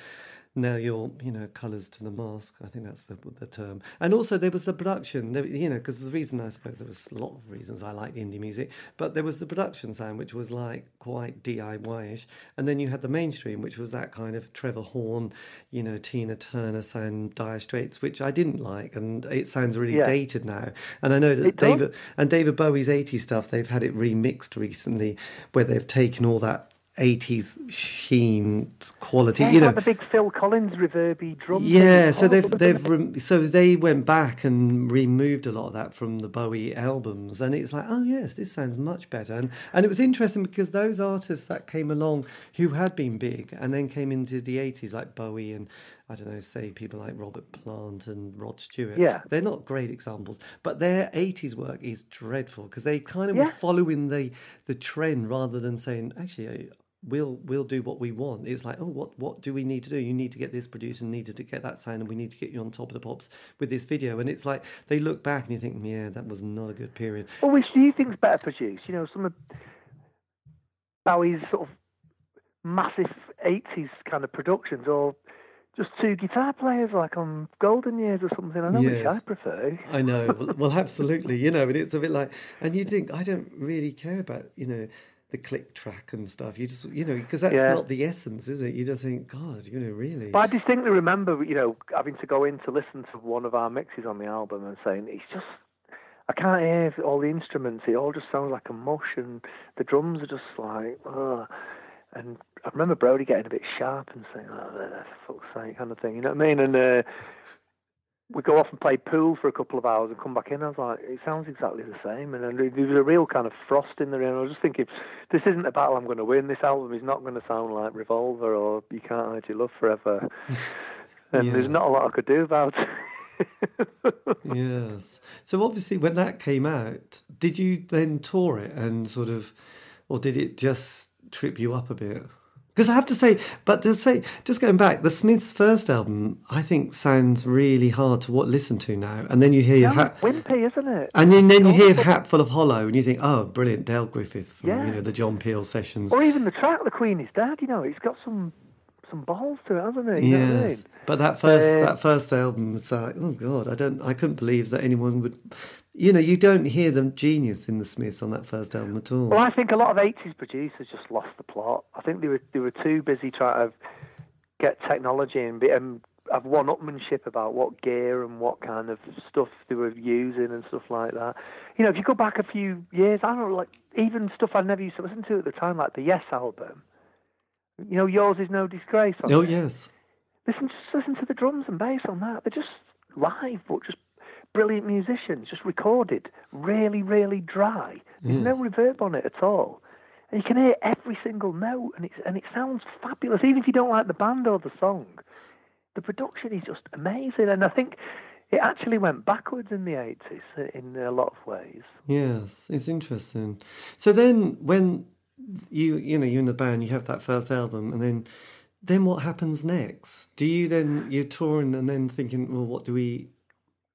now your you know colours to the mask. I think that's the the term. And also there was the production. There, you know, because the reason I suppose there was a lot of reasons I like indie music, but there was the production sound which was like quite DIY-ish, and then you had the mainstream which was that kind of Trevor Horn, you know, Tina Turner sound, Dire Straits, which I didn't like, and it sounds really yeah. dated now. And I know that David and David Bowie's 80 stuff they've had it remixed recently, where they've taken all that 80s sheen quality. You know, the big Phil Collins reverby drum. Yeah, so they've oh, they've re- so they went back and removed a lot of that from the Bowie albums, and it's like, oh yes, this sounds much better. And and it was interesting because those artists that came along who had been big and then came into the 80s, like Bowie and I don't know, say people like Robert Plant and Rod Stewart. Yeah. They're not great examples, but their 80s work is dreadful because they kind of yeah. were following the, the trend rather than saying, actually, we'll we'll do what we want. It's like, oh, what what do we need to do? You need to get this produced and needed to get that sound, and we need to get you on top of the pops with this video. And it's like they look back and you think, yeah, that was not a good period. Well, which do things better produced? You know, some of Bowie's sort of massive '80s kind of productions, or just two guitar players like on Golden Years or something. I know yes. which I prefer. I know. well, well, absolutely. You know, and it's a bit like, and you think I don't really care about you know the click track and stuff. You just, you know, because that's yeah. not the essence, is it? You just think, God, you know, really. But I distinctly remember, you know, having to go in to listen to one of our mixes on the album and saying, it's just, I can't hear all the instruments. It all just sounds like a mush, and the drums are just like, oh. And I remember Broudie getting a bit sharp and saying, oh, for fuck's sake, kind of thing. You know what I mean? And uh, we go off and play pool for a couple of hours and come back in. I was like, it sounds exactly the same. And there was a real kind of frost in the And I was just thinking, this isn't a battle I'm going to win. This album is not going to sound like Revolver or You Can't Hide Your Love Forever. and yes. there's not a lot I could do about it. yes. So obviously, when that came out, did you then tour it and sort of, or did it just trip you up a bit? Because I have to say, but to say, just going back, the Smiths' first album, I think sounds really hard to what listen to now. And then you hear yeah, hat, wimpy, isn't it? And then, then you hear "Hatful of Hollow," and you think, "Oh, brilliant, Dale Griffin from yeah. you know the John Peel sessions." Or even the track "The Queen Is Dead." You know, it's got some some balls to it, hasn't it? You yes, I mean? but that first uh, that first album was like, oh god, I don't, I couldn't believe that anyone would you know, you don't hear the genius in the Smiths on that first album at all. Well, I think a lot of '80s producers just lost the plot. I think they were they were too busy trying to get technology and, be, and have one-upmanship about what gear and what kind of stuff they were using and stuff like that. You know, if you go back a few years, I don't know, like even stuff I never used to listen to at the time, like the Yes album. You know, yours is no disgrace. oh it. yes. Listen, just listen to the drums and bass on that. They're just live, but just brilliant musicians, just recorded, really, really dry. There's yes. no reverb on it at all. And you can hear every single note, and, it's, and it sounds fabulous. Even if you don't like the band or the song, the production is just amazing. And I think it actually went backwards in the 80s uh, in a lot of ways. Yes, it's interesting. So then, when you you know you're in the band, you have that first album, and then then what happens next? Do you then you're touring and then thinking, well, what do we?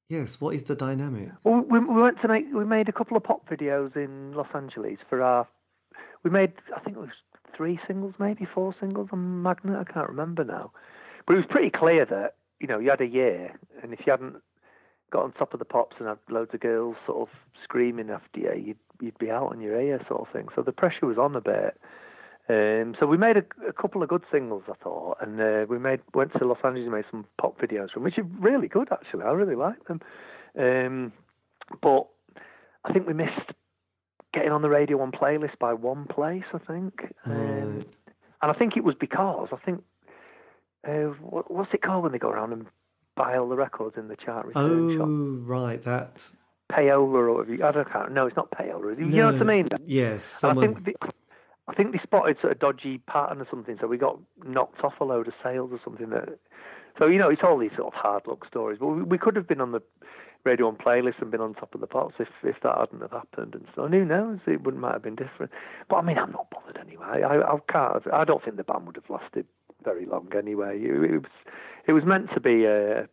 Yes, what is the dynamic? Well, we, we went to make we made a couple of pop videos in Los Angeles for our. We made I think it was three singles, maybe four singles on Magnet. I can't remember now, but it was pretty clear that you know you had a year, and if you hadn't got on top of the pops and had loads of girls sort of screaming after you, you'd you'd be out on your ear sort of thing. So the pressure was on a bit. Um, so we made a, a, couple of good singles, I thought, and uh, we made went to Los Angeles and made some pop videos from, which are really good actually. I really like them. Um, but I think we missed getting on the Radio One playlist by one place. I think, um, and I think it was because I think uh, what, what's it called when they go around and buy all the records in the chart return oh, shop? right, that payola or whatever. I don't know. No, it's not payola. You know what I mean? Yes, someone... I think the, I think they spotted sort of dodgy pattern or something, so we got knocked off a load of sales or something. That so you know it's all these sort of hard luck stories. But we, we could have been on the radio on playlist and been on top of the pops if if that hadn't have happened. And so and who knows, it wouldn't might have been different. But I mean, I'm not bothered anyway. I I can't. I don't think the band would have lasted very long anyway. It, it was it was meant to be a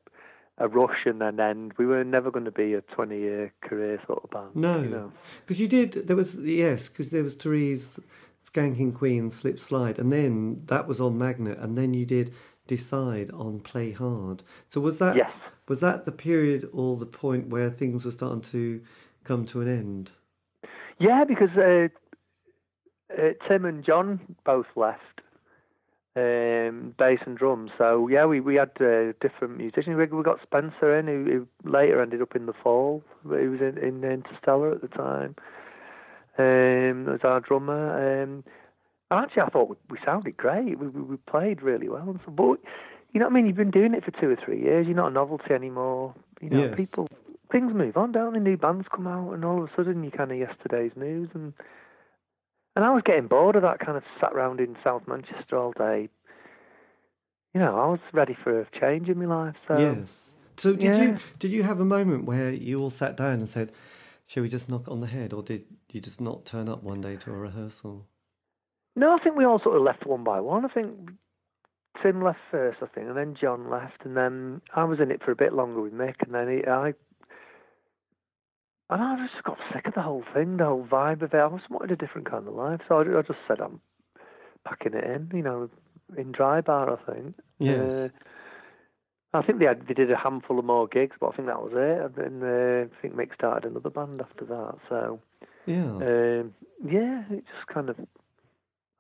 a rush and an end. We were never going to be a 20 year career sort of band. No. Because you, know? you, did, there was, yes, because there was Therese Skanking Queen, Slip Slide, and then that was on Magnet, and then you did Decide on Play Hard. So was that yes. was that the period or the point where things were starting to come to an end? Yeah, because uh, uh, Tim and John both left um, bass and drums. So yeah, we we had uh, different musicians. We, we got Spencer in, who, who, later ended up in the Fall. He was in, in Interstellar at the time um, as our drummer. Um, and actually, I thought we sounded great. We, we, we played really well. And so, but you know what I mean? You've been doing it for two or three years. You're not a novelty anymore. You know, yes. people things move on, don't they? New bands come out, and all of a sudden you're kind of yesterday's news. And and I was getting bored of that kind of sat around in South Manchester all day. You know, I was ready for a change in my life. So yes. So did yeah. you did you have a moment where you all sat down and said, "Shall we just knock on the head?" Or did you just not turn up one day to a rehearsal? No, I think we all sort of left one by one. I think Tim left first, I think, and then John left, and then I was in it for a bit longer with Mick, and then he, I and I just got sick of the whole thing, the whole vibe of it. I just wanted a different kind of life, so I, I just said I'm packing it in, you know, in Dry Bar, I think. Yes. Uh, I think they had, they did a handful of more gigs, but I think that was it. And uh, I think Mick started another band after that. So yeah, um, yeah, it just kind of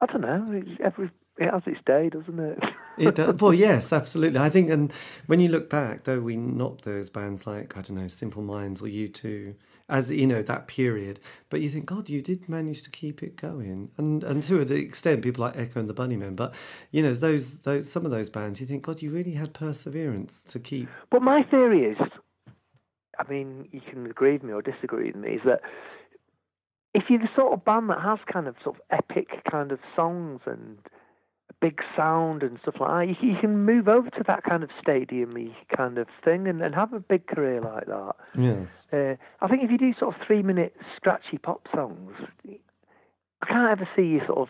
I don't know. every it has its day, doesn't it? it does. Well, yes, absolutely. I think, and when you look back, though, we knocked those bands like I don't know, Simple Minds or U2 as you know that period. But you think, God, you did manage to keep it going, and and to an extent, people like Echo and the Bunnymen. But you know, those those some of those bands, you think, God, you really had perseverance to keep. But my theory is, I mean, you can agree with me or disagree with me, is that if you're the sort of band that has kind of sort of epic kind of songs and big sound and stuff like that, you, you can move over to that kind of stadiumy kind of thing and, and have a big career like that. Yes. Uh, I think if you do sort of three minute scratchy pop songs, I can't ever see you sort of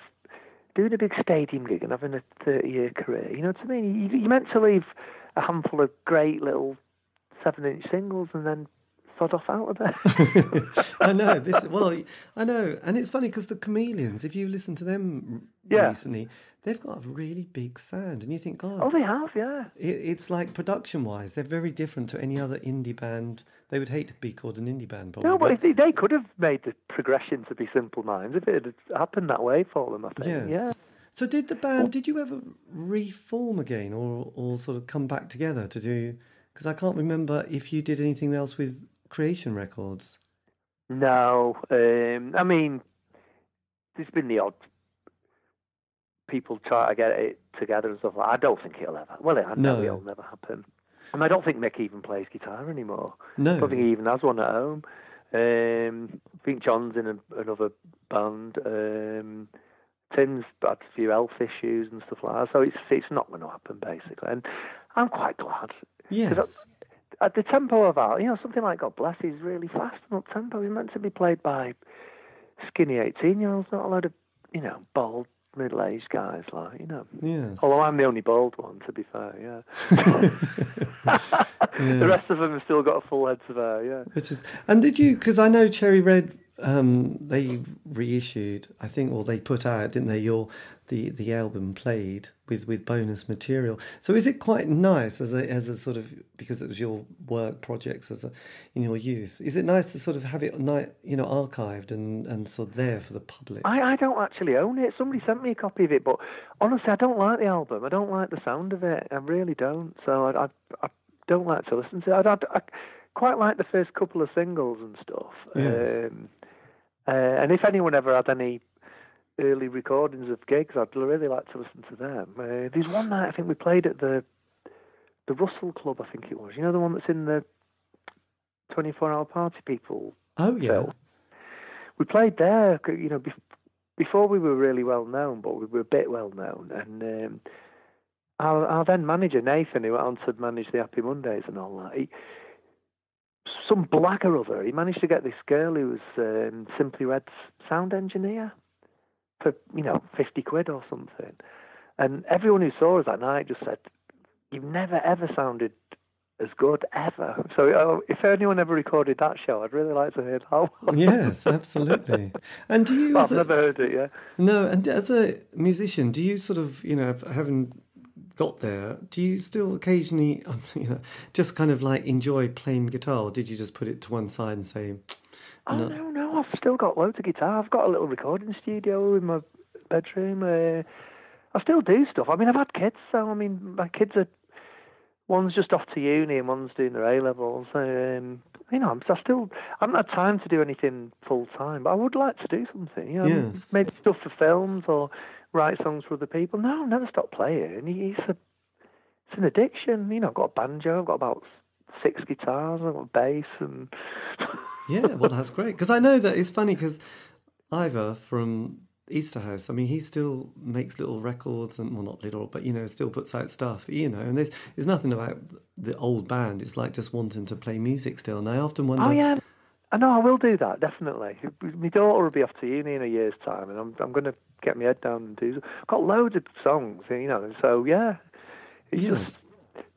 doing a big stadium gig and having a 30 year career. You know what I mean? You, you're meant to leave a handful of great little seven inch singles and then sod off out of there. I know this. Well, I know, and it's funny because the Chameleons. If you listen to them yeah. recently, they've got a really big sound, and you think, God, oh, they have, yeah. It, it's like production-wise, they're very different to any other indie band. They would hate to be called an indie band, probably. No, but, they, they, could have made the progression to be Simple Minds if it had happened that way for them. I think, yes. yeah. So did the band? Did you ever reform again, or or sort of come back together to do? Because I can't remember if you did anything else with Creation Records? No, um, I mean, there's been the odd people try to get it together and stuff. Like I don't think it'll ever. Well, I know no. it'll never happen. And I don't think Mick even plays guitar anymore. No, I don't think he even has one at home. Um, I think John's in a, another band. Um, Tim's had a few health issues and stuff like that, so it's it's not going to happen basically. And I'm quite glad. Yes at the tempo of our, you know, something like God Bless is really fast and up tempo. He's meant to be played by skinny 18 year olds, not a load of you know, bald middle-aged guys, like you know. Yes. Although I'm the only bald one, to be fair, yeah. The rest of them have still got a full heads of hair, yeah. Which is, and did you? Because I know Cherry Red, um, they reissued, I think, or they put out, didn't they? Your the the album played with with bonus material. So is it quite nice as a as a sort of because it was your work projects as a in your youth? Is it nice to sort of have it night you know archived and and sort of there for the public? I, I don't actually own it. Somebody sent me a copy of it, but honestly, I don't like the album. I don't like the sound of it. I really don't. So I, I, I don't like to listen to it. I, I, I quite like the first couple of singles and stuff. Yes. Um, uh, and if anyone ever had any early recordings of gigs, I'd really like to listen to them. Uh, there's one night I think we played at the the Russell Club. I think it was. You know the one that's in the 24 Hour Party People oh yeah. Bill. We played there, you know, bef- before we were really well known, but we were a bit well known. And um, our, our then manager Nathan, who went on to manage the Happy Mondays and all that, he, some black or other, he managed to get this girl who was um, Simply Red's sound engineer for you know fifty quid or something. And everyone who saw us that night just said, "You've never ever sounded." As good ever. So, uh, if anyone ever recorded that show, I'd really like to hear that one. Yes, absolutely. And do you? I've a- never heard it yet. No, and as a musician, do you sort of, you know, having got there, do you still occasionally, um, you know, just kind of like enjoy playing guitar, or did you just put it to one side and say, Oh No. no, no, I've still got loads of guitar. I've got a little recording studio in my bedroom. Uh, I still do stuff. I mean, I've had kids, so I mean, my kids are one's just off to uni and one's doing their A levels. Um, you know, I'm, I still I haven't had time to do anything full time, but I would like to do something. You know, Yes. maybe stuff for films or write songs for other people. No, I'll never stop playing. It's a it's an addiction. You know, I've got a banjo. I've got about six guitars. I've got a bass and. Yeah, well, that's great. Because I know that it's funny because Ivor from Easterhouse, I mean, he still makes little records and, well, not little, but, you know, still puts out stuff, you know, and there's, there's nothing about the old band. It's like just wanting to play music still. And I often wonder, Oh yeah, I know I will do that definitely. My daughter will be off to uni in a year's time, and I'm I'm going to get my head down and do. I've got loads of songs, you know. So yeah, it's Yes. just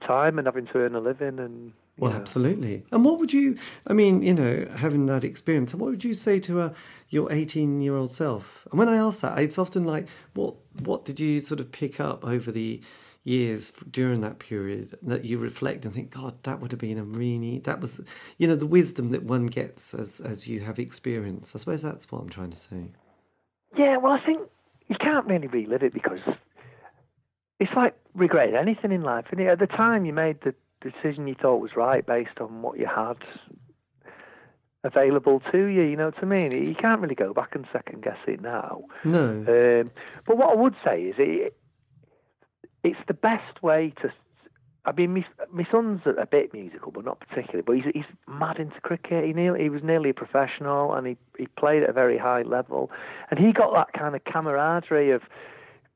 time and having to earn a living, and Well, absolutely. And what would you? I mean, you know, having that experience, what would you say to uh, your eighteen-year-old self? And when I ask that, it's often like, what what did you sort of pick up over the years during that period that you reflect and think, God, that would have been a really that was, you know, the wisdom that one gets as as you have experience. I suppose that's what I'm trying to say. Yeah, well, I think you can't really relive it because it's like regret anything in life. And at the time, you made the decision you thought was right based on what you had available to you. You know what I mean? You can't really go back and second guess it now. No. Um, but what I would say is it, it's the best way to. I mean, my, my son's a, a bit musical, but not particularly. But he's he's mad into cricket. He nearly, he was nearly a professional, and he he played at a very high level, and he got that kind of camaraderie of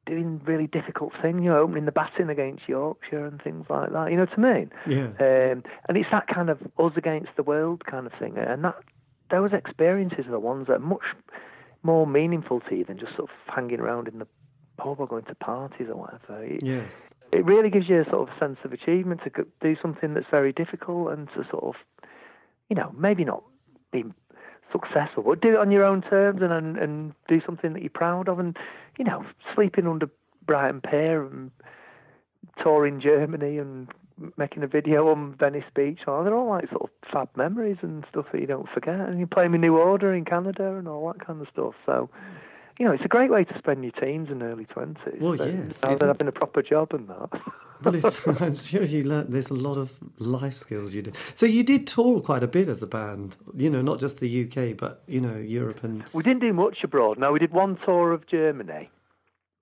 doing really difficult things, you know, opening the batting against Yorkshire and things like that. You know what I mean? Yeah. Um, and it's that kind of us against the world kind of thing. And that those experiences are the ones that are much more meaningful to you than just sort of hanging around in the pub or going to parties or whatever. It, Yes. it really gives you a sort of sense of achievement to do something that's very difficult and to sort of, you know, maybe not be successful, but do it on your own terms and and, and do something that you're proud of. And you know, sleeping under Brighton Pier and touring Germany and making a video on Venice Beach, oh, they're all like sort of fab memories and stuff that you don't forget. And you're playing with New Order in Canada and all that kind of stuff. So. You know, it's a great way to spend your teens and early twenties. Well, yes, Now it- than having a proper job and that. Well, it's, I'm sure you learnt. There's a lot of life skills you did. So you did tour quite a bit as a band. You know, not just the UK, but you know, Europe and We didn't do much abroad. No, we did one tour of Germany,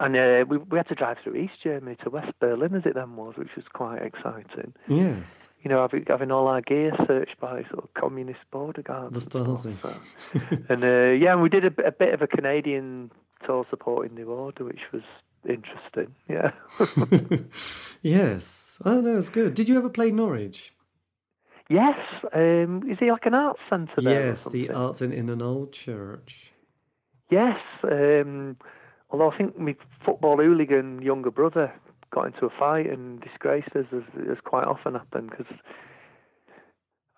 and uh, we we had to drive through East Germany to West Berlin, as it then was, which was quite exciting. yes, You know, having, having all our gear searched by sort of communist border guards. the Stasi. and uh, yeah, and we did a, bit- a bit of a Canadian tour supporting New Order, which was interesting. Yeah. yes. Oh, no, it's good. Did you ever play Norwich? yes. Um, is he like an arts centre there? yes, the arts in, in an old church. Yes, um, although I think my football hooligan younger brother got into a fight and disgraced us as, as quite often happened because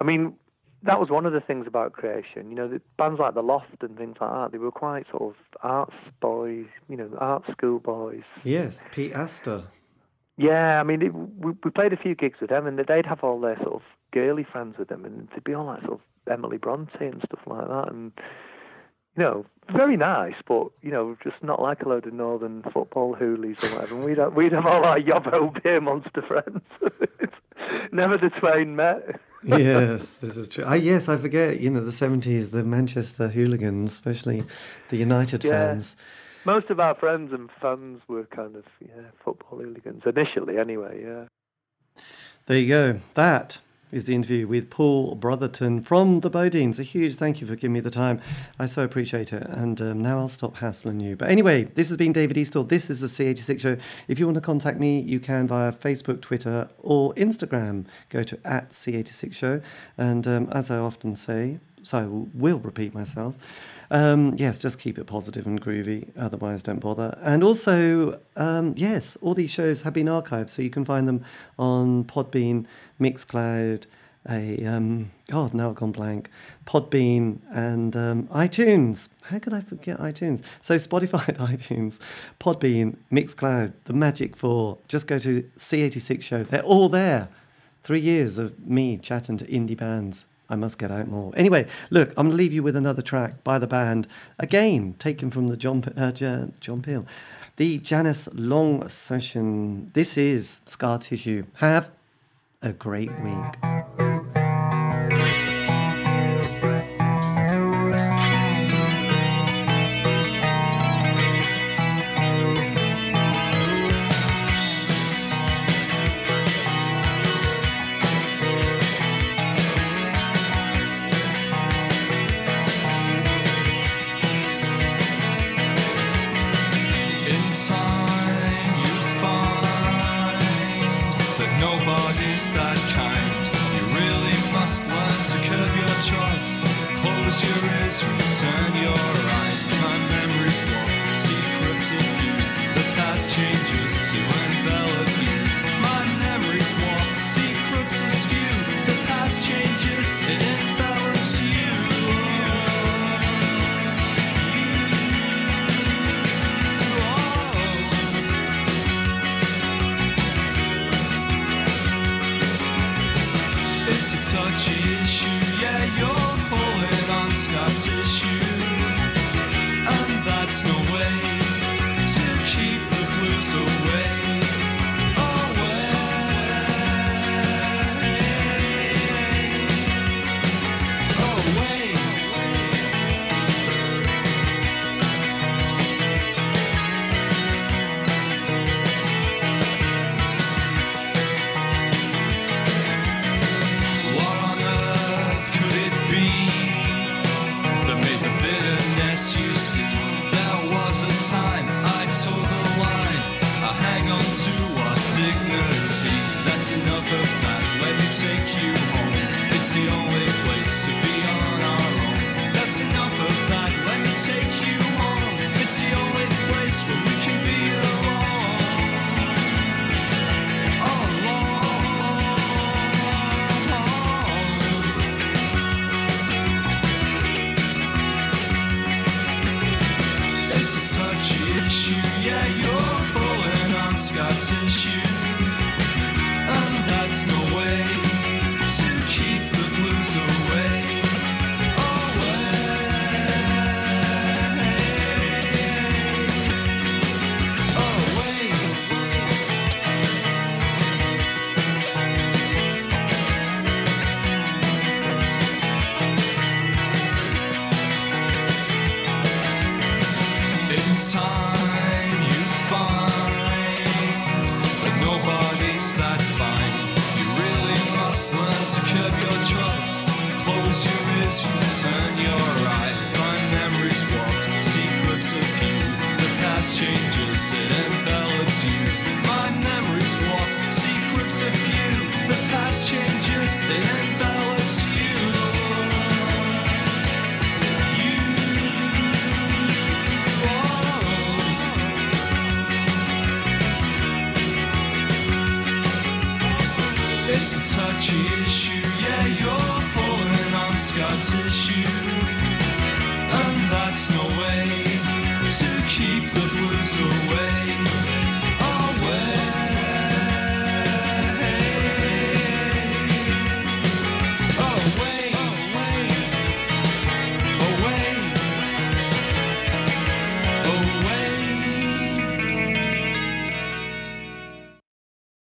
I mean that was one of the things about creation. You know, the bands like the Loft and things like that, they were quite sort of arts boys, you know, art school boys. Yes, Pete Astor. Yeah, I mean, it, we, we played a few gigs with them, and they'd have all their sort of girly friends with them, and they'd be all like sort of Emily Bronte and stuff like that, and you know, very nice, but you know, just not like a load of northern football hoolies or whatever. And we'd have, we'd have all our yobbo beer monster friends. Never the twain met. yes, this is true. I, yes, I forget. You know, the seventies, the Manchester hooligans, especially the United Yeah. fans. Most of our friends and fans were kind of yeah football hooligans initially, anyway. Yeah. There you go. That is the interview with Paul Brotherton from the Bodines. A huge thank you for giving me the time. I so appreciate it. And um, now I'll stop hassling you. But anyway, this has been David Eastall. This is the C86 Show. If you want to contact me, you can via Facebook, Twitter, or Instagram. Go to at C86 Show. And um, as I often say, so I will repeat myself. Um, yes, just keep it positive and groovy. Otherwise, don't bother. And also, um, yes, all these shows have been archived, so you can find them on Podbean, Mixcloud, a um, oh now I've gone blank, Podbean and um, iTunes. How could I forget iTunes? So Spotify, iTunes, Podbean, Mixcloud, the Magic Four. Just go to C86 Show. They're all there. Three years of me chatting to indie bands. I must get out more. Anyway, look, I'm to leave you with another track by the band, again taken from the John uh, John Peel, the Janice Long session. This is Scar Tissue. Have a great week.